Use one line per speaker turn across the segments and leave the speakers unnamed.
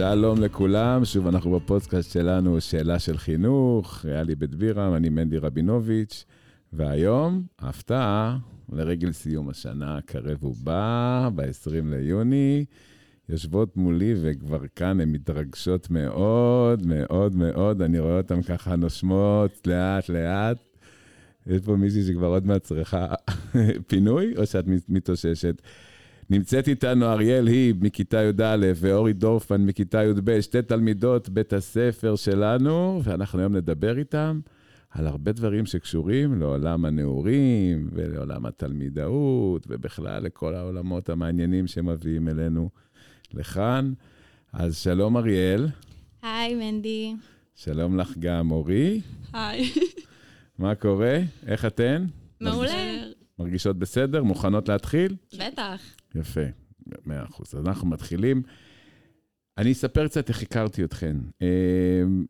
שלום לכולם, שוב אנחנו בפודקאסט שלנו, שאלה של חינוך, ריאלי בית בירם, אני מנדי רבינוביץ', והיום, הפתעה, לרגל סיום השנה הקרב ובא, ב-20 ליוני, יושבות מולי וכבר כאן הן מתרגשות מאוד, מאוד, מאוד, אני רואה אותן ככה נושמות לאט-לאט. יש פה מישהי שכבר עוד מעט צריכה פינוי, או שאת מתאוששת? נמצאת איתנו אריאל היב מכיתה י"א ואורי דורפמן מכיתה י"ב, שתי תלמידות בית הספר שלנו, ואנחנו היום נדבר איתם על הרבה דברים שקשורים לעולם הנעורים ולעולם התלמידאות, ובכלל לכל העולמות המעניינים שמביאים אלינו לכאן. אז שלום אריאל.
היי, מנדי.
שלום לך גם, אורי.
היי.
מה קורה? איך אתן?
מעולה.
מרגישות בסדר? מוכנות להתחיל?
בטח.
יפה, מאה אחוז. אז אנחנו מתחילים. אני אספר קצת איך הכרתי אתכן.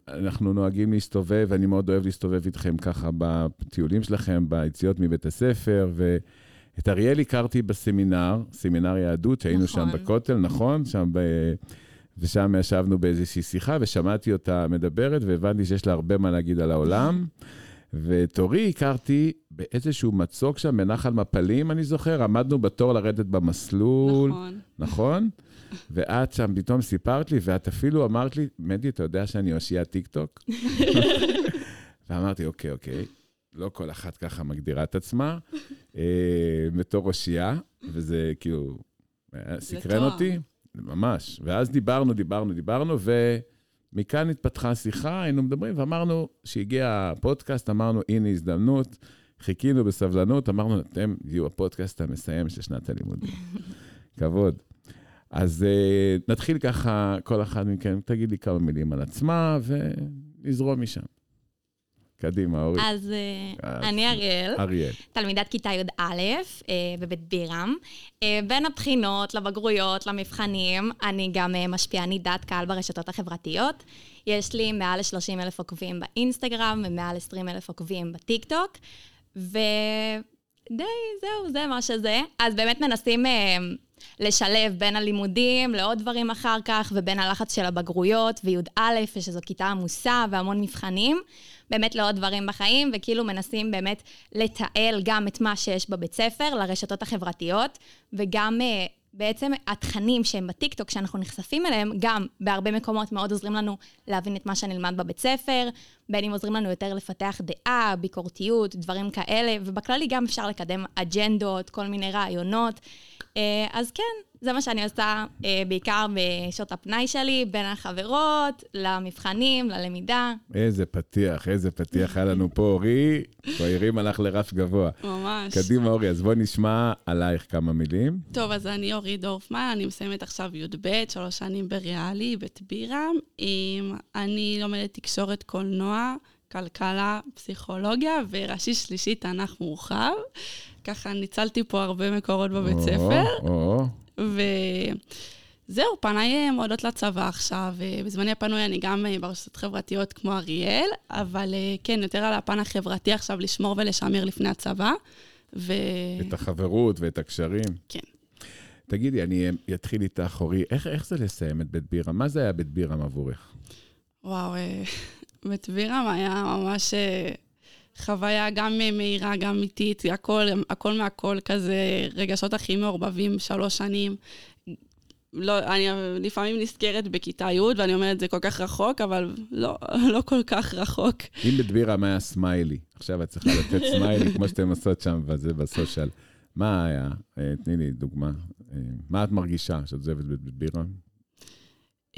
אנחנו נוהגים להסתובב, ואני מאוד אוהב להסתובב איתכם ככה בטיולים שלכם, ביציאות מבית הספר, ואת אריאל הכרתי בסמינר, סמינר יהדות, שהיינו נכון. שם בכותל, נכון? שם ב... ושם ישבנו באיזושהי שיחה, ושמעתי אותה מדברת, והבנתי שיש לה הרבה מה להגיד על העולם. ואת אורי הכרתי באיזשהו מצוק שם, בנחל מפלים, אני זוכר, עמדנו בתור לרדת במסלול.
נכון.
נכון? ואת שם פתאום סיפרת לי, ואת אפילו אמרת לי, מדי, אתה יודע שאני אושייה טיקטוק? ואמרתי, אוקיי, אוקיי, לא כל אחת ככה מגדירה את עצמה, אה, בתור אושייה, וזה כאילו, סקרן אותי, ממש. ואז דיברנו, דיברנו, דיברנו, ו... מכאן התפתחה השיחה, היינו מדברים ואמרנו, כשהגיע הפודקאסט, אמרנו, הנה הזדמנות, חיכינו בסבלנות, אמרנו, אתם תהיו הפודקאסט המסיים של שנת הלימודים. כבוד. אז uh, נתחיל ככה, כל אחד מכם תגיד לי כמה מילים על עצמה, ונזרום משם. קדימה, אורי.
אז אז אני אריאל.
אריאל.
תלמידת כיתה י"א בבית בירם. בין הבחינות, לבגרויות, למבחנים, אני גם משפיענית דעת קהל ברשתות החברתיות. יש לי מעל ל-30 אלף עוקבים באינסטגרם ומעל 20 אלף עוקבים בטיקטוק. ודי, זהו, זה מה שזה. אז באמת מנסים לשלב בין הלימודים לעוד דברים אחר כך, ובין הלחץ של הבגרויות וי"א, ושזו כיתה עמוסה והמון מבחנים. באמת לעוד דברים בחיים, וכאילו מנסים באמת לתעל גם את מה שיש בבית ספר לרשתות החברתיות, וגם uh, בעצם התכנים שהם בטיקטוק, שאנחנו נחשפים אליהם, גם בהרבה מקומות מאוד עוזרים לנו להבין את מה שנלמד בבית ספר, בין אם עוזרים לנו יותר לפתח דעה, ביקורתיות, דברים כאלה, ובכללי גם אפשר לקדם אג'נדות, כל מיני רעיונות. אה, אז כן, זה מה שאני עושה אה, בעיקר בשעות הפנאי שלי, בין החברות, למבחנים, ללמידה.
איזה פתיח, איזה פתיח היה לנו פה, אורי. כבר הרימה לך לרף גבוה.
ממש.
קדימה, אורי, אז בואי נשמע עלייך כמה מילים.
טוב, אז אני אורי דורפמן, אני מסיימת עכשיו י"ב, שלוש שנים בריאלי, בית בירם. אני לומדת תקשורת קולנוע. כלכלה, פסיכולוגיה, וראשי שלישי, תנ"ך מורחב. ככה ניצלתי פה הרבה מקורות בבית ספר. וזהו, פניי מועדות לצבא עכשיו. בזמני הפנוי אני גם ברשתות חברתיות כמו אריאל, אבל כן, יותר על הפן החברתי עכשיו, לשמור ולשמר לפני הצבא. ו...
את החברות ואת הקשרים.
כן.
תגידי, אני אתחיל איתך, אורי, איך, איך זה לסיים את בית בירם? מה זה היה בית בירם עבורך?
וואו, בית בירם היה ממש חוויה גם מהירה, גם אמיתית, הכל, הכל מהכל כזה, רגשות הכי מעורבבים, שלוש שנים. לא, אני לפעמים נזכרת בכיתה י' ואני אומרת, זה כל כך רחוק, אבל לא, לא כל כך רחוק.
אם בדבירה היה סמיילי, עכשיו את צריכה לתת סמיילי, כמו שאתם עושות שם וזה בסושיאל, מה היה? אה, תני לי דוגמה. אה, מה את מרגישה שאת עוזבת בדבירה?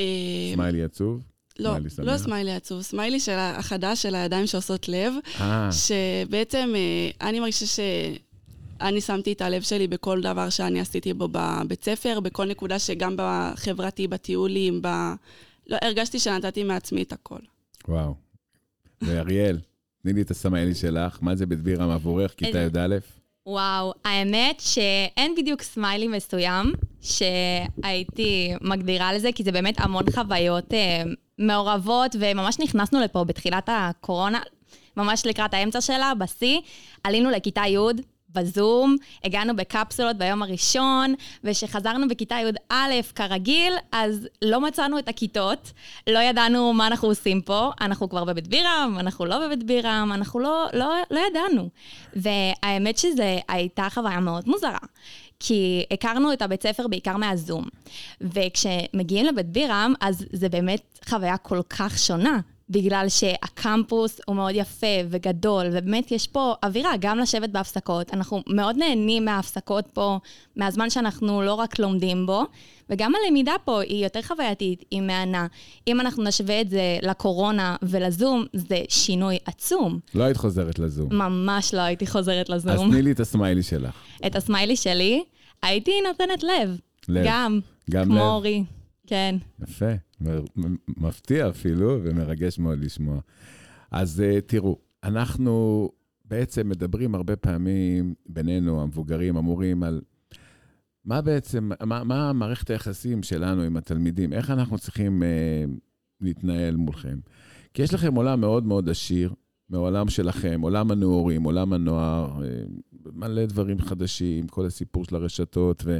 אה, סמיילי עצוב?
לא, לא סמיילי עצוב, סמיילי של החדש של הידיים שעושות לב,
אה.
שבעצם אה, אני מרגישה שאני שמתי את הלב שלי בכל דבר שאני עשיתי בו בבית ספר, בכל נקודה שגם בחברתי, בטיולים, ב... לא, הרגשתי שנתתי מעצמי את הכל.
וואו. ואריאל, תני לי את הסמיילי שלך, מה זה בית בירם עבורך, כיתה י"א?
וואו, האמת שאין בדיוק סמיילי מסוים שהייתי מגדירה לזה, כי זה באמת המון חוויות אה, מעורבות, וממש נכנסנו לפה בתחילת הקורונה, ממש לקראת האמצע שלה, בשיא. עלינו לכיתה י', בזום, הגענו בקפסולות ביום הראשון, וכשחזרנו בכיתה י"א כרגיל, אז לא מצאנו את הכיתות, לא ידענו מה אנחנו עושים פה, אנחנו כבר בבית בירם, אנחנו לא בבית בירם, אנחנו לא, לא, לא ידענו. והאמת שזו הייתה חוויה מאוד מוזרה. כי הכרנו את הבית ספר בעיקר מהזום. וכשמגיעים לבית בירם, אז זה באמת חוויה כל כך שונה. בגלל שהקמפוס הוא מאוד יפה וגדול, ובאמת יש פה אווירה, גם לשבת בהפסקות. אנחנו מאוד נהנים מההפסקות פה, מהזמן שאנחנו לא רק לומדים בו, וגם הלמידה פה היא יותר חווייתית, היא מהנה. אם אנחנו נשווה את זה לקורונה ולזום, זה שינוי עצום.
לא היית חוזרת לזום.
ממש לא הייתי חוזרת לזום.
אז תני לי את הסמיילי שלך.
את הסמיילי שלי, הייתי נותנת לב.
לב.
גם.
גם
כמו
לב.
אורי. כן.
יפה, מפתיע אפילו, ומרגש מאוד לשמוע. אז uh, תראו, אנחנו בעצם מדברים הרבה פעמים בינינו, המבוגרים, המורים, על מה בעצם, מה, מה מערכת היחסים שלנו עם התלמידים, איך אנחנו צריכים uh, להתנהל מולכם. כי יש לכם עולם מאוד מאוד עשיר, מעולם שלכם, עולם הנעורים, עולם הנוער, uh, מלא דברים חדשים, כל הסיפור של הרשתות ו,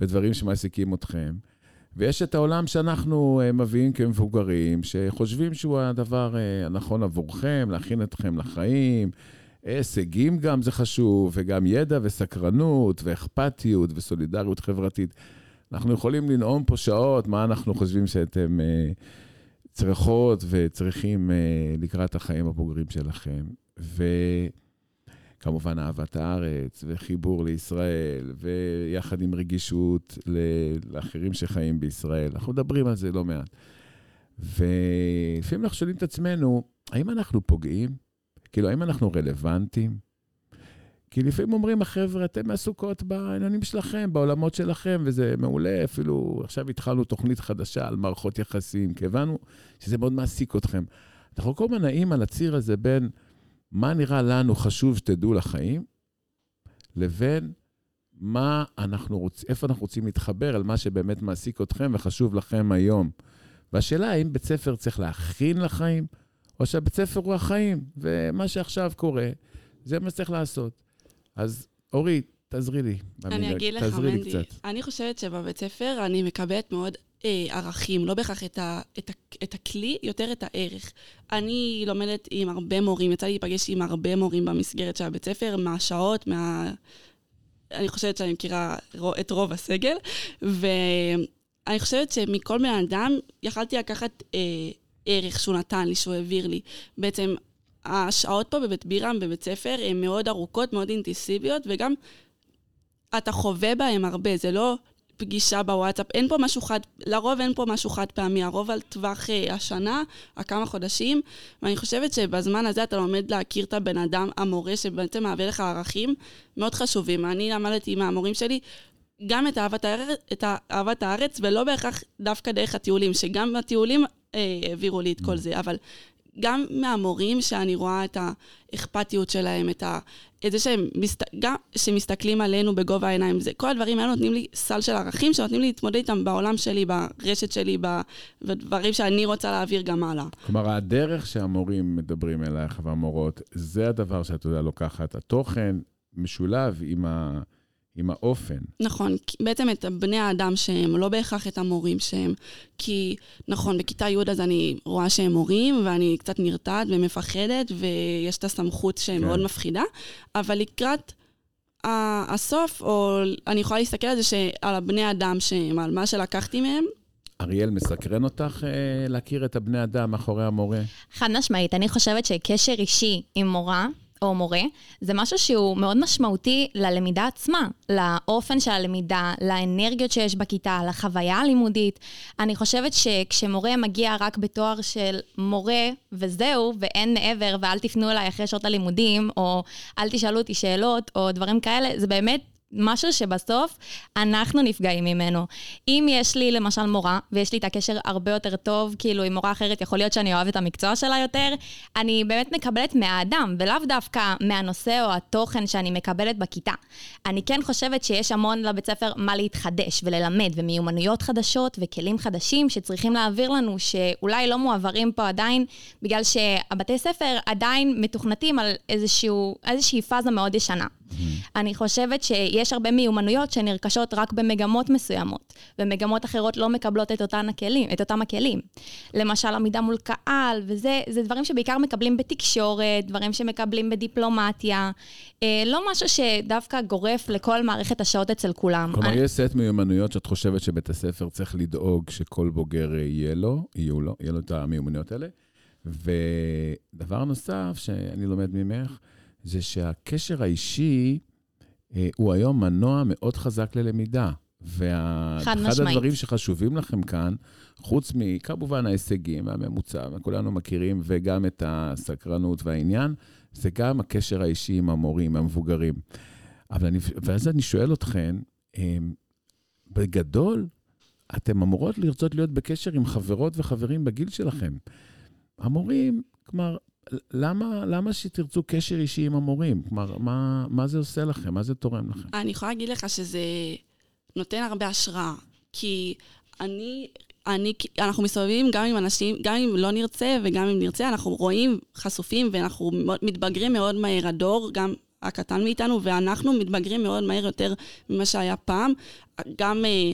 ודברים שמעסיקים אתכם. ויש את העולם שאנחנו uh, מביאים כמבוגרים, שחושבים שהוא הדבר uh, הנכון עבורכם, להכין אתכם לחיים. הישגים גם זה חשוב, וגם ידע וסקרנות, ואכפתיות וסולידריות חברתית. אנחנו יכולים לנאום פה שעות מה אנחנו חושבים שאתם uh, צריכות וצריכים uh, לקראת החיים הבוגרים שלכם. וכמובן אהבת הארץ, וחיבור לישראל, ויחד עם רגישות לאחרים שחיים בישראל. אנחנו מדברים על זה לא מעט. ולפעמים אנחנו שואלים את עצמנו, האם אנחנו פוגעים? כאילו, האם אנחנו רלוונטיים? כי לפעמים אומרים, החבר'ה, אתם עסוקות בעניינים שלכם, בעולמות שלכם, וזה מעולה, אפילו עכשיו התחלנו תוכנית חדשה על מערכות יחסים, כי הבנו שזה מאוד מעסיק אתכם. אנחנו כל הזמן נעים על הציר הזה בין מה נראה לנו חשוב שתדעו לחיים, לבין מה אנחנו רוצים, איפה אנחנו רוצים להתחבר על מה שבאמת מעסיק אתכם וחשוב לכם היום. והשאלה, האם בית ספר צריך להכין לחיים, או שהבית ספר הוא החיים, ומה שעכשיו קורה, זה מה שצריך לעשות. אז אורי, תעזרי לי.
אני אגיד לך, מנדי. אני חושבת שבבית ספר אני מקבלת מאוד אה, ערכים, לא בהכרח את, ה, את, ה, את הכלי, יותר את הערך. אני לומדת עם הרבה מורים, יצא לי להיפגש עם הרבה מורים במסגרת של הבית ספר, מהשעות, מה... אני חושבת שאני מכירה את רוב הסגל, ואני חושבת שמכל בן אדם יכלתי לקחת אה, ערך שהוא נתן לי, שהוא העביר לי. בעצם השעות פה בבית בירם, בבית ספר, הן מאוד ארוכות, מאוד אינטנסיביות, וגם אתה חווה בהם הרבה, זה לא פגישה בוואטסאפ, אין פה משהו חד, לרוב אין פה משהו חד פעמי, הרוב על טווח אה, השנה, הכמה חודשים, ואני חושבת שבזמן הזה אתה לומד להכיר את הבן אדם, המורה, שבעצם מעביר לך ערכים מאוד חשובים. אני למדתי מהמורים שלי גם את אהבת הארץ, את אהבת הארץ, ולא בהכרח דווקא דרך הטיולים, שגם בטיולים אה, העבירו לי את כל זה, אבל גם מהמורים שאני רואה את האכפתיות שלהם, את, ה, את זה שהם מסת, גם שמסתכלים עלינו בגובה העיניים, זה, כל הדברים האלה נותנים לי סל של ערכים שנותנים לי להתמודד איתם בעולם שלי, ברשת שלי, בדברים שאני רוצה להעביר גם הלאה.
כלומר, הדרך שהמורים מדברים אלייך והמורות, זה הדבר שאת יודע לוקחת. התוכן משולב עם, ה... עם האופן.
נכון, בעצם את בני האדם שהם, לא בהכרח את המורים שהם. כי, נכון, בכיתה י' אז אני רואה שהם מורים, ואני קצת נרתעת ומפחדת, ויש את הסמכות
כן.
שמאוד מפחידה, אבל לקראת הסוף, או אני יכולה להסתכל על זה, שעל הבני אדם שהם, על מה שלקחתי מהם,
אריאל, מסקרן אותך אה, להכיר את הבני אדם מאחורי המורה?
חד משמעית, אני חושבת שקשר אישי עם מורה או מורה, זה משהו שהוא מאוד משמעותי ללמידה עצמה, לאופן של הלמידה, לאנרגיות שיש בכיתה, לחוויה הלימודית. אני חושבת שכשמורה מגיע רק בתואר של מורה וזהו, ואין מעבר, ואל תפנו אליי אחרי שעות הלימודים, או אל תשאלו אותי שאלות, או דברים כאלה, זה באמת... משהו שבסוף אנחנו נפגעים ממנו. אם יש לי למשל מורה, ויש לי את הקשר הרבה יותר טוב, כאילו עם מורה אחרת יכול להיות שאני אוהבת את המקצוע שלה יותר, אני באמת מקבלת מהאדם, ולאו דווקא מהנושא או התוכן שאני מקבלת בכיתה. אני כן חושבת שיש המון לבית ספר מה להתחדש וללמד, ומיומנויות חדשות וכלים חדשים שצריכים להעביר לנו, שאולי לא מועברים פה עדיין, בגלל שהבתי ספר עדיין מתוכנתים על איזשהו, איזושהי פאזה מאוד ישנה. אני חושבת שיש הרבה מיומנויות שנרכשות רק במגמות מסוימות, ומגמות אחרות לא מקבלות את, אותן הכלים, את אותם הכלים. למשל, עמידה מול קהל, וזה דברים שבעיקר מקבלים בתקשורת, דברים שמקבלים בדיפלומטיה. אה, לא משהו שדווקא גורף לכל מערכת השעות אצל כולם.
כלומר,
אני...
יש סט מיומנויות שאת חושבת שבית הספר צריך לדאוג שכל בוגר יהיה לו, יהיו לו, יהיה לו את המיומנויות האלה. ודבר נוסף שאני לומד ממך, זה שהקשר האישי אה, הוא היום מנוע מאוד חזק ללמידה. ואחד הדברים שחשובים לכם כאן, חוץ מכמובן ההישגים והממוצע, וכולנו מכירים, וגם את הסקרנות והעניין, זה גם הקשר האישי עם המורים, המבוגרים. אבל אני, ואז אני שואל אתכם, אה, בגדול, אתם אמורות לרצות להיות בקשר עם חברות וחברים בגיל שלכם. המורים, כלומר, למה, למה שתרצו קשר אישי עם המורים? כלומר, מה, מה זה עושה לכם? מה זה תורם לכם?
אני יכולה להגיד לך שזה נותן הרבה השראה, כי אני, אני, אנחנו מסתובבים גם עם אנשים, גם אם לא נרצה וגם אם נרצה, אנחנו רואים, חשופים, ואנחנו מתבגרים מאוד מהר. הדור, גם הקטן מאיתנו, ואנחנו מתבגרים מאוד מהר יותר ממה שהיה פעם. גם... אה,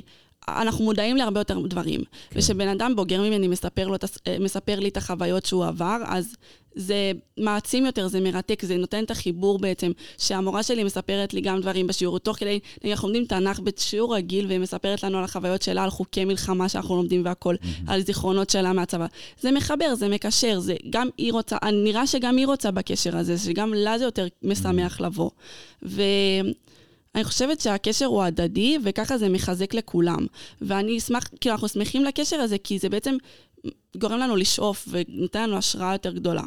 אנחנו מודעים להרבה יותר דברים. כן. ושבן אדם בוגר ממני מספר, לו, אה, מספר לי את החוויות שהוא עבר, אז זה מעצים יותר, זה מרתק, זה נותן את החיבור בעצם, שהמורה שלי מספרת לי גם דברים בשיעור. תוך כדי, אנחנו לומדים תנ"ך בשיעור רגיל, והיא מספרת לנו על החוויות שלה, על חוקי מלחמה שאנחנו לומדים והכול, mm-hmm. על זיכרונות שלה מהצבא. זה מחבר, זה מקשר, זה גם היא רוצה, נראה שגם היא רוצה בקשר הזה, שגם לה זה יותר משמח לבוא. ו... אני חושבת שהקשר הוא הדדי, וככה זה מחזק לכולם. ואני אשמח, כאילו, אנחנו שמחים לקשר הזה, כי זה בעצם גורם לנו לשאוף ונותן לנו השראה יותר גדולה.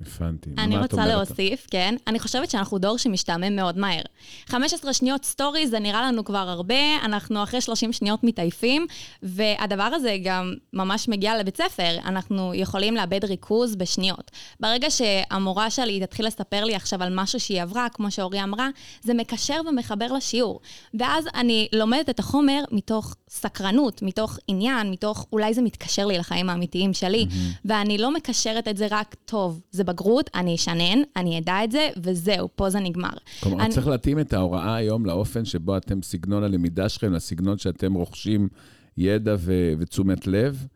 הבנתי.
אני רוצה להוסיף, כן. אני חושבת שאנחנו דור שמשתעמם מאוד מהר. 15 שניות סטורי זה נראה לנו כבר הרבה, אנחנו אחרי 30 שניות מתעייפים, והדבר הזה גם ממש מגיע לבית ספר. אנחנו יכולים לאבד ריכוז בשניות. ברגע שהמורה שלי תתחיל לספר לי עכשיו על משהו שהיא עברה, כמו שאורי אמרה, זה מקשר ומחבר לשיעור. ואז אני לומדת את החומר מתוך סקרנות, מתוך עניין, מתוך אולי זה מתקשר לי לחיים האמיתיים שלי, mm-hmm. ואני לא מקשרת את זה רק טוב. זה זה בגרות, אני אשנן, אני אדע את זה, וזהו, פה זה נגמר.
כלומר, אני... צריך להתאים את ההוראה היום לאופן שבו אתם, סגנון הלמידה שלכם, לסגנון שאתם רוכשים ידע ו- ותשומת לב,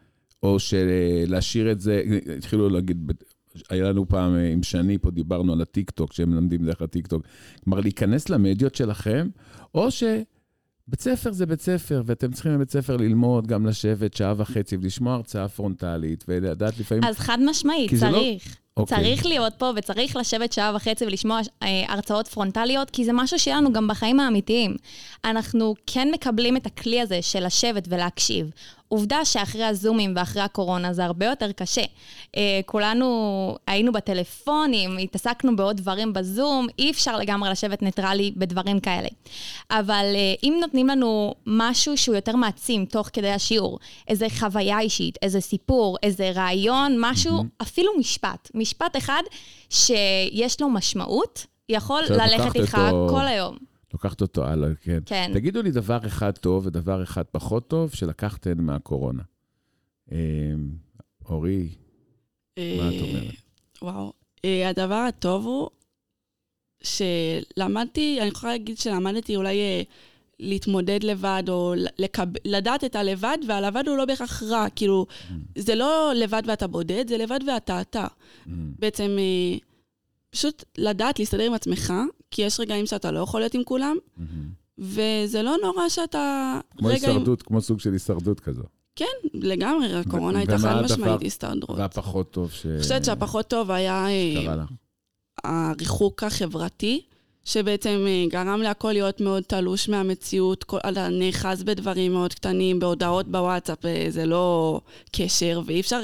או שלהשאיר את זה, התחילו להגיד, היה לנו פעם אה, עם שני פה, דיברנו על הטיקטוק, שהם מלמדים דרך הטיקטוק. כלומר, להיכנס למדיות שלכם, או ש... בית ספר זה בית ספר, ואתם צריכים בבית ספר ללמוד, גם לשבת שעה וחצי ולשמוע הרצאה פרונטלית, ולדעת לפעמים...
אז חד משמעית, צריך. לא... Okay. אוקיי. צריך להיות פה וצריך לשבת שעה וחצי ולשמוע אה, הרצאות פרונטליות, כי זה משהו שיהיה לנו גם בחיים האמיתיים. אנחנו כן מקבלים את הכלי הזה של לשבת ולהקשיב. עובדה שאחרי הזומים ואחרי הקורונה זה הרבה יותר קשה. אה, כולנו היינו בטלפונים, התעסקנו בעוד דברים בזום, אי אפשר לגמרי לשבת ניטרלי בדברים כאלה. אבל אה, אם נותנים לנו משהו שהוא יותר מעצים תוך כדי השיעור, איזה חוויה אישית, איזה סיפור, איזה רעיון, משהו, mm-hmm. אפילו משפט. משפט אחד שיש לו משמעות, יכול ללכת איתך אותו... כל היום.
לוקחת אותו הלאה, כן.
כן.
תגידו לי דבר אחד טוב ודבר אחד פחות טוב שלקחתם מהקורונה. אמ, אורי, מה את אומרת?
וואו. אה, הדבר הטוב הוא שלמדתי, אני יכולה להגיד שלמדתי אולי אה, להתמודד לבד, או לקב... לדעת את הלבד, והלבד הוא לא בהכרח רע. כאילו, mm. זה לא לבד ואתה בודד, זה לבד ואתה אתה. Mm. בעצם, אה, פשוט לדעת להסתדר עם עצמך, כי יש רגעים שאתה לא יכול להיות עם כולם, mm-hmm. וזה לא נורא שאתה...
כמו הישרדות, עם... כמו סוג של הישרדות כזו.
כן, לגמרי, הקורונה הייתה חד משמעית הסתדרות.
והפחות טוב ש...
אני חושבת שהפחות טוב היה אה, הריחוק החברתי, שבעצם אה, גרם להכל להיות מאוד תלוש מהמציאות, נאחז בדברים מאוד קטנים, בהודעות בוואטסאפ, אה, זה לא קשר, ואי אפשר...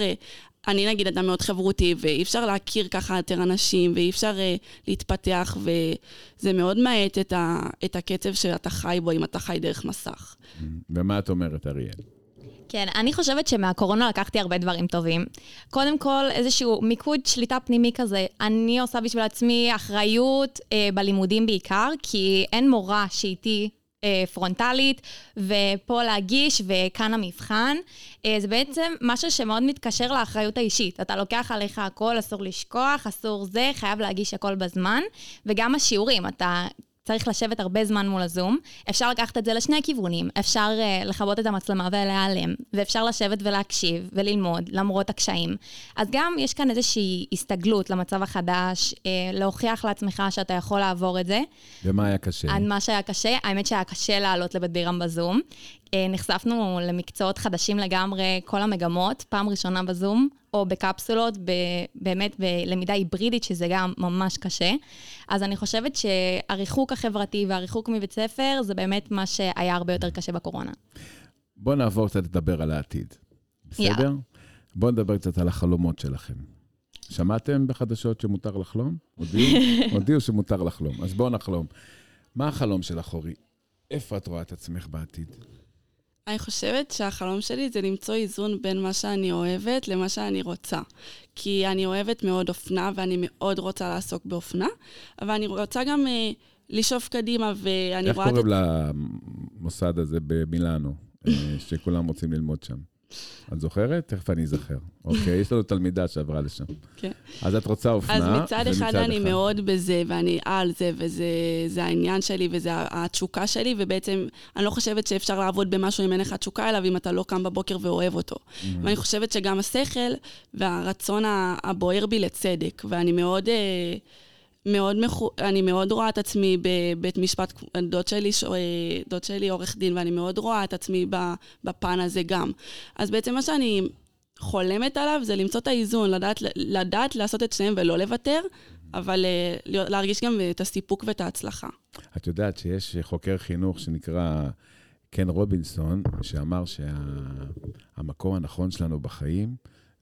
אני נגיד אדם מאוד חברותי, ואי אפשר להכיר ככה יותר אנשים, ואי אפשר uh, להתפתח, וזה מאוד מאט את, ה, את הקצב שאתה חי בו, אם אתה חי דרך מסך.
ומה את אומרת, אריאל?
כן, אני חושבת שמהקורונה לקחתי הרבה דברים טובים. קודם כל, איזשהו מיקוד שליטה פנימי כזה. אני עושה בשביל עצמי אחריות אה, בלימודים בעיקר, כי אין מורה שאיתי פרונטלית, ופה להגיש, וכאן המבחן. אה, זה בעצם משהו שמאוד מתקשר לאחריות האישית. אתה לוקח עליך הכל, אסור לשכוח, אסור זה, חייב להגיש הכל בזמן. וגם השיעורים, אתה צריך לשבת הרבה זמן מול הזום. אפשר לקחת את זה לשני כיוונים. אפשר uh, לכבות את המצלמה ולהיעלם, ואפשר לשבת ולהקשיב וללמוד למרות הקשיים. אז גם יש כאן איזושהי הסתגלות למצב החדש, uh, להוכיח לעצמך שאתה יכול לעבור את זה.
ומה היה קשה?
מה שהיה קשה, האמת שהיה קשה לעלות לבית בירם בזום. אה, נחשפנו למקצועות חדשים לגמרי, כל המגמות, פעם ראשונה בזום, או בקפסולות, באמת בלמידה היברידית, שזה גם ממש קשה. אז אני חושבת שהריחוק החברתי והריחוק מבית ספר, זה באמת מה שהיה הרבה יותר קשה בקורונה.
בואו נעבור קצת לדבר על העתיד, בסדר? יאללה. בואו נדבר קצת על החלומות שלכם. שמעתם בחדשות שמותר לחלום? הודיעו? הודיעו שמותר לחלום. אז בואו נחלום. מה החלום שלך, אורי? איפה את רואה את עצמך בעתיד?
אני חושבת שהחלום שלי זה למצוא איזון בין מה שאני אוהבת למה שאני רוצה. כי אני אוהבת מאוד אופנה ואני מאוד רוצה לעסוק באופנה, אבל אני רוצה גם אה, לשאוף קדימה ואני
רואה... איך קוראים את... למוסד הזה במילאנו, אה, שכולם רוצים ללמוד שם? את זוכרת? תכף אני אזכר. אוקיי, יש לנו תלמידה שעברה לשם. כן. אז את רוצה אופנה,
אז מצד אחד אני אחד. מאוד בזה, ואני על זה, וזה העניין שלי, וזה התשוקה שלי, ובעצם אני לא חושבת שאפשר לעבוד במשהו אם אין לך תשוקה אליו, אם אתה לא קם בבוקר ואוהב אותו. Mm-hmm. ואני חושבת שגם השכל והרצון הבוער בי לצדק, ואני מאוד... אה, מאוד מחו... אני מאוד רואה את עצמי בבית משפט, דוד שלי, ש... דוד שלי עורך דין, ואני מאוד רואה את עצמי בפן הזה גם. אז בעצם מה שאני חולמת עליו זה למצוא את האיזון, לדעת, לדעת לעשות את שניהם ולא לוותר, אבל אה, להרגיש גם את הסיפוק ואת ההצלחה.
את יודעת שיש חוקר חינוך שנקרא קן רובינסון, שאמר שהמקום שה... הנכון שלנו בחיים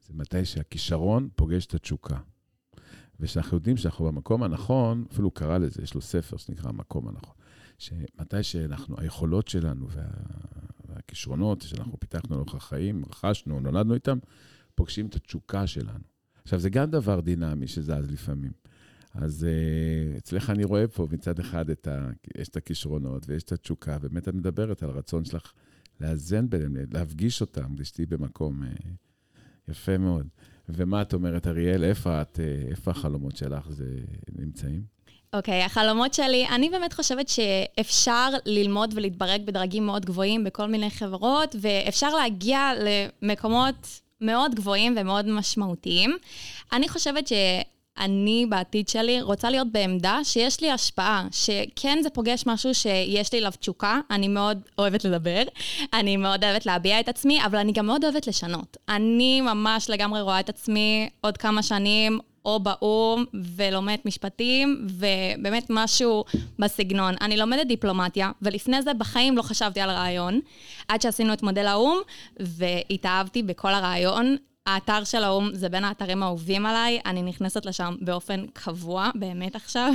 זה מתי שהכישרון פוגש את התשוקה. ושאנחנו יודעים שאנחנו במקום הנכון, אפילו הוא קרא לזה, יש לו ספר שנקרא המקום הנכון. שמתי שאנחנו, היכולות שלנו וה, והכישרונות שאנחנו פיתחנו לאורך החיים, רכשנו, נולדנו איתם, פוגשים את התשוקה שלנו. עכשיו, זה גם דבר דינמי שזז לפעמים. אז uh, אצלך אני רואה פה מצד אחד את ה... יש את הכישרונות ויש את התשוקה, באמת את מדברת על הרצון שלך לאזן ביניהם, להפגיש אותם, כדי שתהיי במקום uh, יפה מאוד. ומה את אומרת, אריאל? איפה את, אה, איפה החלומות שלך זה נמצאים?
אוקיי, okay, החלומות שלי, אני באמת חושבת שאפשר ללמוד ולהתברג בדרגים מאוד גבוהים בכל מיני חברות, ואפשר להגיע למקומות מאוד גבוהים ומאוד משמעותיים. אני חושבת ש... אני בעתיד שלי רוצה להיות בעמדה שיש לי השפעה, שכן זה פוגש משהו שיש לי אליו תשוקה, אני מאוד אוהבת לדבר, אני מאוד אוהבת להביע את עצמי, אבל אני גם מאוד אוהבת לשנות. אני ממש לגמרי רואה את עצמי עוד כמה שנים או באו"ם ולומדת משפטים, ובאמת משהו בסגנון. אני לומדת דיפלומטיה, ולפני זה בחיים לא חשבתי על רעיון, עד שעשינו את מודל האו"ם, והתאהבתי בכל הרעיון. האתר של האו"ם זה בין האתרים האהובים עליי, אני נכנסת לשם באופן קבוע, באמת עכשיו.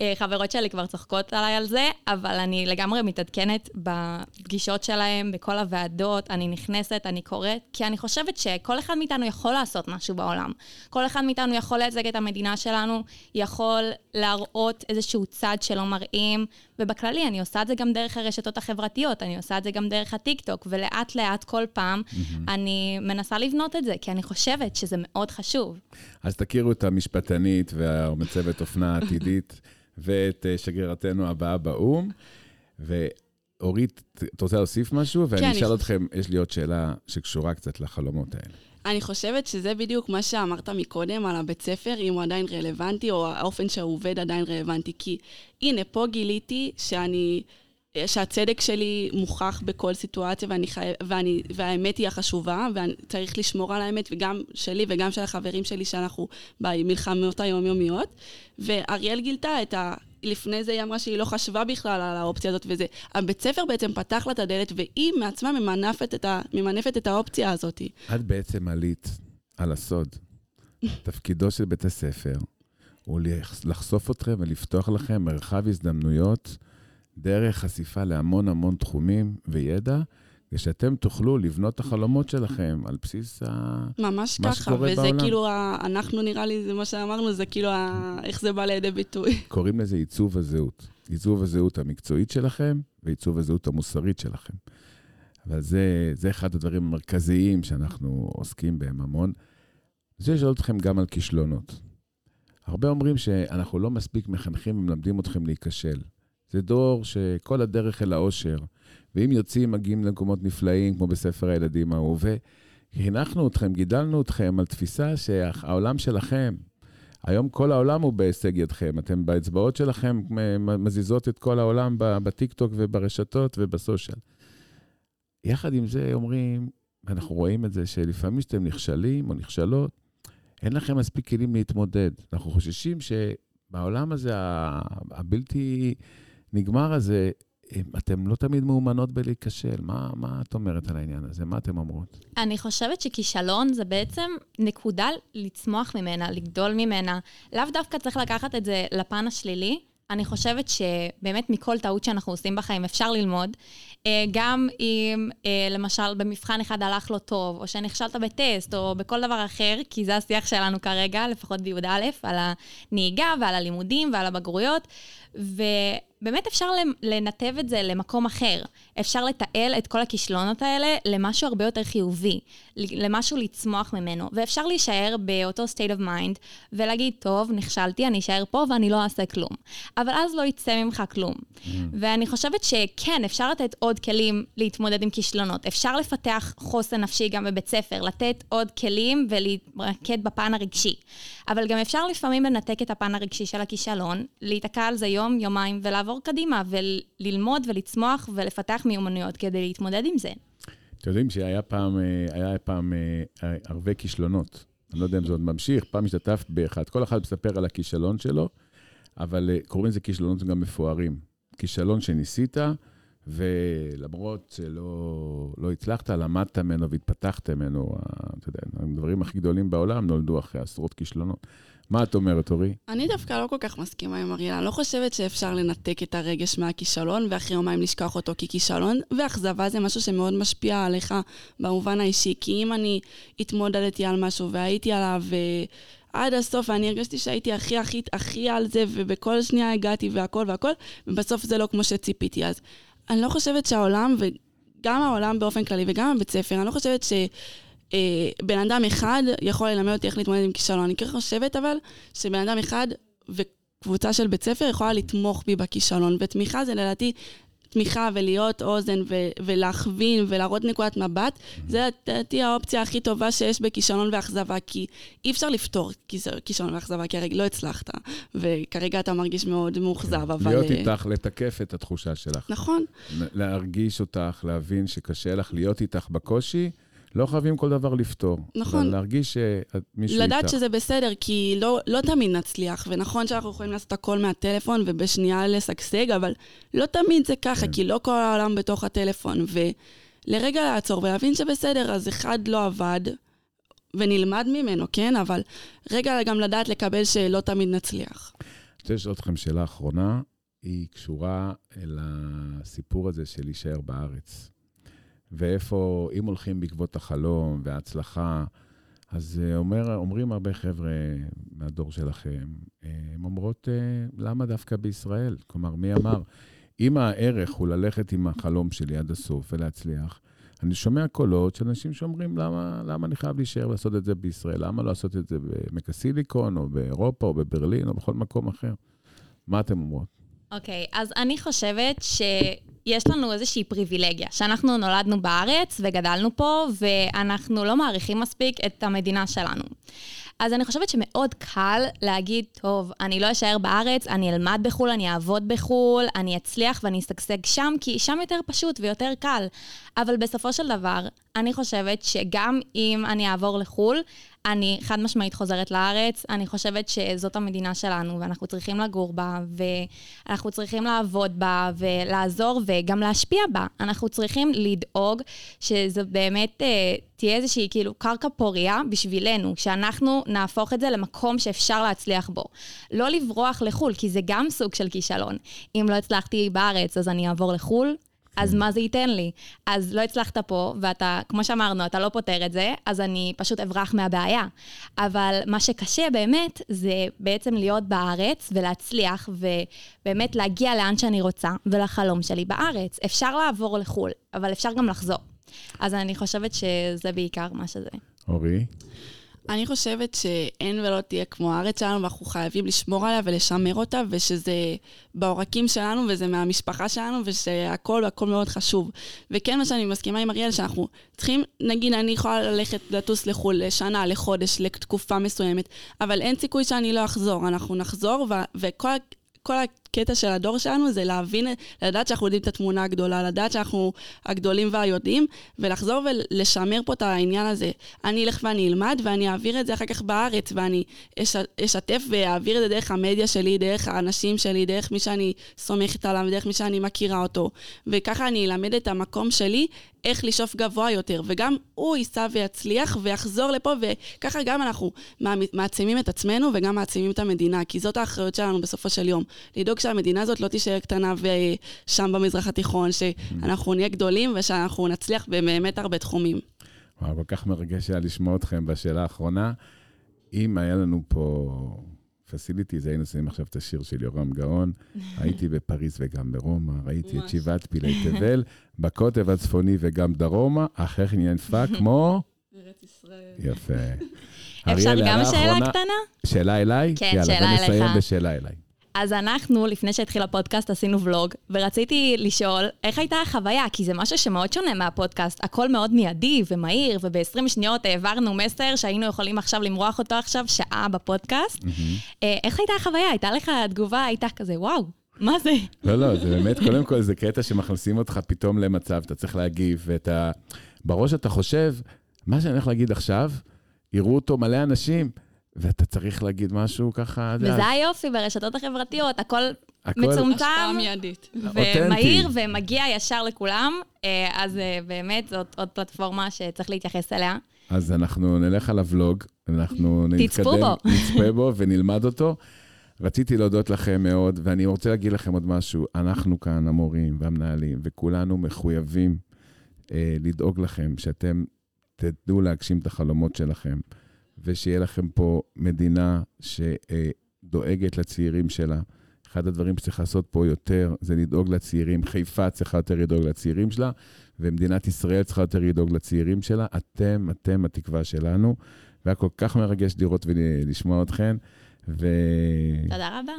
אה, חברות שלי כבר צוחקות עליי על זה, אבל אני לגמרי מתעדכנת בפגישות שלהם, בכל הוועדות, אני נכנסת, אני קוראת, כי אני חושבת שכל אחד מאיתנו יכול לעשות משהו בעולם. כל אחד מאיתנו יכול לייצג את המדינה שלנו, יכול להראות איזשהו צד שלא מראים, ובכללי, אני עושה את זה גם דרך הרשתות החברתיות, אני עושה את זה גם דרך הטיקטוק, ולאט לאט כל פעם mm-hmm. אני מנסה לבנות את זה, כי אני חושבת שזה מאוד חשוב.
אז תכירו את המשפטנית והמצבת אופנה העתידית, ואת אה, שגרירתנו הבאה באו"ם. ואורית, את רוצה להוסיף משהו? ואני כן, אשאל אתכם, יש לי עוד שאלה שקשורה קצת לחלומות האלה.
אני חושבת שזה בדיוק מה שאמרת מקודם על הבית ספר, אם הוא עדיין רלוונטי, או האופן שהוא עובד עדיין רלוונטי. כי הנה, פה גיליתי שאני... שהצדק שלי מוכח בכל סיטואציה, ואני חי... ואני... והאמת היא החשובה, וצריך לשמור על האמת, וגם שלי וגם של החברים שלי, שאנחנו במלחמות היומיומיות. ואריאל גילתה את ה... לפני זה היא אמרה שהיא לא חשבה בכלל על האופציה הזאת וזה. הבית ספר בעצם פתח לה את הדלת, והיא מעצמה ממנפת את, ה... ממנפת את האופציה הזאת.
את בעצם עלית על הסוד. תפקידו של בית הספר הוא לחשוף אתכם ולפתוח לכם מרחב הזדמנויות דרך חשיפה להמון המון תחומים וידע, ושאתם תוכלו לבנות את החלומות שלכם על בסיס ה...
ממש ככה, וזה בעולם. כאילו, ה... אנחנו נראה לי, זה מה שאמרנו, זה כאילו, ה... איך זה בא לידי ביטוי.
קוראים לזה עיצוב הזהות. עיצוב הזהות המקצועית שלכם, ועיצוב הזהות המוסרית שלכם. אבל זה, זה אחד הדברים המרכזיים שאנחנו עוסקים בהם המון. אני רוצה לשאול אתכם גם על כישלונות. הרבה אומרים שאנחנו לא מספיק מחנכים ומלמדים אתכם להיכשל. זה דור שכל הדרך אל האושר, ואם יוצאים, מגיעים למקומות נפלאים, כמו בספר הילדים האהוב. וחינכנו אתכם, גידלנו אתכם על תפיסה שהעולם שלכם, היום כל העולם הוא בהישג ידכם. אתם באצבעות שלכם מזיזות את כל העולם בטיקטוק וברשתות ובסושיאל. יחד עם זה אומרים, ואנחנו רואים את זה, שלפעמים כשאתם נכשלים או נכשלות, אין לכם מספיק כלים להתמודד. אנחנו חוששים שבעולם הזה, הבלתי נגמר הזה, אתם לא תמיד מאומנות בלהיכשל. מה, מה את אומרת על העניין הזה? מה אתן אומרות?
אני חושבת שכישלון זה בעצם נקודה לצמוח ממנה, לגדול ממנה. לאו דווקא צריך לקחת את זה לפן השלילי. אני חושבת שבאמת מכל טעות שאנחנו עושים בחיים אפשר ללמוד. אה, גם אם אה, למשל במבחן אחד הלך לא טוב, או שנכשלת בטסט, או בכל דבר אחר, כי זה השיח שלנו כרגע, לפחות בי"א, על הנהיגה ועל הלימודים ועל הבגרויות. ובאמת אפשר לנתב את זה למקום אחר. אפשר לתעל את כל הכישלונות האלה למשהו הרבה יותר חיובי, למשהו לצמוח ממנו. ואפשר להישאר באותו state of mind ולהגיד, טוב, נכשלתי, אני אשאר פה ואני לא אעשה כלום. אבל אז לא יצא ממך כלום. Mm. ואני חושבת שכן, אפשר לתת עוד כלים להתמודד עם כישלונות. אפשר לפתח חוסן נפשי גם בבית ספר, לתת עוד כלים ולהתמקד בפן הרגשי. אבל גם אפשר לפעמים לנתק את הפן הרגשי של הכישלון, להיתקע על זה יום, יומיים, ולעבור קדימה, וללמוד ולצמוח ולפתח מיומנויות כדי להתמודד עם זה.
אתם יודעים שהיה פעם, אה, היה פעם אה, הרבה כישלונות. אני לא יודע אם זה עוד ממשיך, פעם השתתפת באחד, כל אחד מספר על הכישלון שלו, אבל אה, קוראים לזה כישלונות גם מפוארים. כישלון שניסית, ולמרות שלא לא הצלחת, למדת ממנו והתפתחת ממנו. אתה יודע, הדברים הכי גדולים בעולם נולדו אחרי עשרות כישלונות. מה את אומרת, אורי?
אני דווקא לא כל כך מסכימה עם אריאלה. אני לא חושבת שאפשר לנתק את הרגש מהכישלון, ואחרי יומיים לשכוח אותו ככישלון, ואכזבה זה משהו שמאוד משפיע עליך במובן האישי. כי אם אני התמודדתי על משהו והייתי עליו... עד הסוף, ואני הרגשתי שהייתי הכי הכי הכי על זה, ובכל שנייה הגעתי והכל והכל, ובסוף זה לא כמו שציפיתי. אז אני לא חושבת שהעולם, וגם העולם באופן כללי וגם הבית ספר, אני לא חושבת ש... אה, בן אדם אחד יכול ללמד אותי איך להתמודד עם כישלון. אני כן חושבת אבל שבן אדם אחד וקבוצה של בית ספר יכולה לתמוך בי בכישלון, ותמיכה זה לדעתי תמיכה ולהיות אוזן ו- ולהכווין ולהראות נקודת מבט, זה לדעתי האופציה הכי טובה שיש בכישלון ואכזבה, כי אי אפשר לפתור כישלון ואכזבה, כי הרי לא הצלחת, וכרגע אתה מרגיש מאוד מאוכזב, כן. אבל...
להיות איתך, לתקף את התחושה שלך.
נכון.
להרגיש אותך, להבין שקשה לך להיות איתך בקושי. לא חייבים כל דבר לפתור.
נכון.
אבל להרגיש שמישהו
איתך. לדעת שזה בסדר, כי לא, לא תמיד נצליח, ונכון שאנחנו יכולים לעשות הכל מהטלפון ובשנייה לשגשג, אבל לא תמיד זה ככה, כן. כי לא כל העולם בתוך הטלפון. ולרגע לעצור ולהבין שבסדר, אז אחד לא עבד, ונלמד ממנו, כן? אבל רגע גם לדעת לקבל שלא תמיד נצליח.
אני רוצה לשאול אתכם שאלה אחרונה, היא קשורה אל הסיפור הזה של להישאר בארץ. ואיפה, אם הולכים בעקבות החלום וההצלחה, אז אה, אומר, אומרים הרבה חבר'ה מהדור שלכם, אה, הם אומרות, אה, למה דווקא בישראל? כלומר, מי אמר? אם הערך הוא ללכת עם החלום שלי עד הסוף ולהצליח, אני שומע קולות של אנשים שאומרים, למה, למה אני חייב להישאר ולעשות את זה בישראל? למה לא לעשות את זה במקה סיליקון, או באירופה, או בברלין, או בכל מקום אחר? מה אתם אומרות?
אוקיי, okay, אז אני חושבת שיש לנו איזושהי פריבילגיה, שאנחנו נולדנו בארץ וגדלנו פה, ואנחנו לא מעריכים מספיק את המדינה שלנו. אז אני חושבת שמאוד קל להגיד, טוב, אני לא אשאר בארץ, אני אלמד בחו"ל, אני אעבוד בחו"ל, אני אצליח ואני אשגשג שם, כי שם יותר פשוט ויותר קל. אבל בסופו של דבר, אני חושבת שגם אם אני אעבור לחו"ל, אני חד משמעית חוזרת לארץ. אני חושבת שזאת המדינה שלנו, ואנחנו צריכים לגור בה, ואנחנו צריכים לעבוד בה, ולעזור, וגם להשפיע בה. אנחנו צריכים לדאוג שזו באמת אה, תהיה איזושהי כאילו קרקע פוריה בשבילנו, שאנחנו נהפוך את זה למקום שאפשר להצליח בו. לא לברוח לחו"ל, כי זה גם סוג של כישלון. אם לא הצלחתי בארץ, אז אני אעבור לחו"ל, אז מה זה ייתן לי? אז לא הצלחת פה, ואתה, כמו שאמרנו, אתה לא פותר את זה, אז אני פשוט אברח מהבעיה. אבל מה שקשה באמת, זה בעצם להיות בארץ ולהצליח, ובאמת להגיע לאן שאני רוצה, ולחלום שלי בארץ. אפשר לעבור לחו"ל, אבל אפשר גם לחזור. אז אני חושבת שזה בעיקר מה שזה.
אורי?
אני חושבת שאין ולא תהיה כמו הארץ שלנו, ואנחנו חייבים לשמור עליה ולשמר אותה, ושזה בעורקים שלנו, וזה מהמשפחה שלנו, ושהכול, הכל מאוד חשוב. וכן, מה שאני מסכימה עם אריאל, שאנחנו צריכים, נגיד, אני יכולה ללכת, לטוס לחו"ל לשנה, לחודש, לתקופה מסוימת, אבל אין סיכוי שאני לא אחזור. אנחנו נחזור, ו- וכל כל הקטע של הדור שלנו זה להבין, לדעת שאנחנו יודעים את התמונה הגדולה, לדעת שאנחנו הגדולים והיודעים, ולחזור ולשמר פה את העניין הזה. אני אלך ואני אלמד, ואני אעביר את זה אחר כך בארץ, ואני אש, אשתף ואעביר את זה דרך המדיה שלי, דרך האנשים שלי, דרך מי שאני סומכת עליו, דרך מי שאני מכירה אותו. וככה אני אלמד את המקום שלי, איך לשאוף גבוה יותר, וגם הוא ייסע ויצליח ויחזור לפה, וככה גם אנחנו מעצימים את עצמנו וגם מעצימים את המדינה, כי זאת האחריות שלנו בסופו של יום. לדאוג שהמדינה הזאת לא תישאר קטנה ושם במזרח התיכון, שאנחנו נהיה גדולים ושאנחנו נצליח באמת הרבה תחומים.
וואו, כל כך מרגש היה לשמוע אתכם בשאלה האחרונה. אם היה לנו פה פסיליטיז, היינו שמים עכשיו את השיר של יורם גאון. הייתי בפריז וגם ברומא, ראיתי את שבעת פילי תבל, בקוטב הצפוני וגם דרומה, אחרי כן ינפה כמו...
ארץ ישראל.
יפה.
אפשר גם שאלה. קטנה?
שאלה אליי?
כן,
יאללה,
שאלה
בוא נסיים
אליך.
בשאלה אליי.
אז אנחנו, לפני שהתחיל הפודקאסט, עשינו ולוג, ורציתי לשאול, איך הייתה החוויה? כי זה משהו שמאוד שונה מהפודקאסט. הכל מאוד מיידי ומהיר, וב-20 שניות העברנו מסר שהיינו יכולים עכשיו למרוח אותו עכשיו שעה בפודקאסט. אה, איך הייתה החוויה? הייתה לך תגובה, הייתה כזה, וואו, מה זה?
לא, לא, זה באמת, קודם כל זה קטע שמכניסים אותך פתאום למצב, אתה צריך להגיב, ואתה... בראש אתה חושב, מה שאני הולך להגיד עכשיו, יראו אותו מלא אנשים, ואתה צריך להגיד משהו ככה,
וזה היופי ברשתות החברתיות, הכל
הכל-
מצומצם.
השפעה מיידית.
ומהיר ומגיע ישר לכולם, אה, אז אה, באמת זאת עוד פלטפורמה שצריך להתייחס אליה.
אז אנחנו נלך על הוולוג, אנחנו נתקדם,
בו.
נצפה בו ונלמד אותו. רציתי להודות לכם מאוד, ואני רוצה להגיד לכם עוד משהו. אנחנו כאן, המורים והמנהלים, וכולנו מחויבים אה, לדאוג לכם, שאתם תדעו להגשים את החלומות שלכם, ושיהיה לכם פה מדינה שדואגת לצעירים שלה. אחד הדברים שצריך לעשות פה יותר זה לדאוג לצעירים. חיפה צריכה יותר לדאוג לצעירים שלה, ומדינת ישראל צריכה יותר לדאוג לצעירים שלה. אתם, אתם התקווה שלנו. והיה כל כך מרגש לראות ולשמוע אתכן, ורציתי
תודה רבה.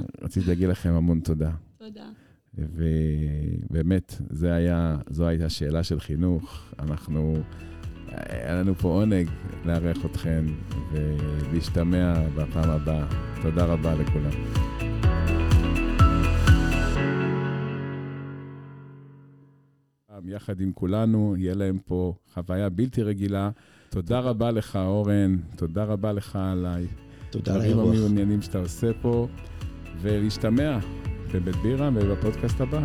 להגיד לכם המון תודה.
תודה.
ובאמת, היה, זו הייתה שאלה של חינוך. אנחנו, היה לנו פה עונג לארח אתכן ולהשתמע בפעם הבאה. תודה רבה לכולם. יחד עם כולנו, יהיה להם פה חוויה בלתי רגילה. תודה רבה לך, אורן, תודה רבה לך על
תודה
הדברים
האירוח.
המעוניינים שאתה עושה פה, ולהשתמע בבית בירה ובפודקאסט הבא.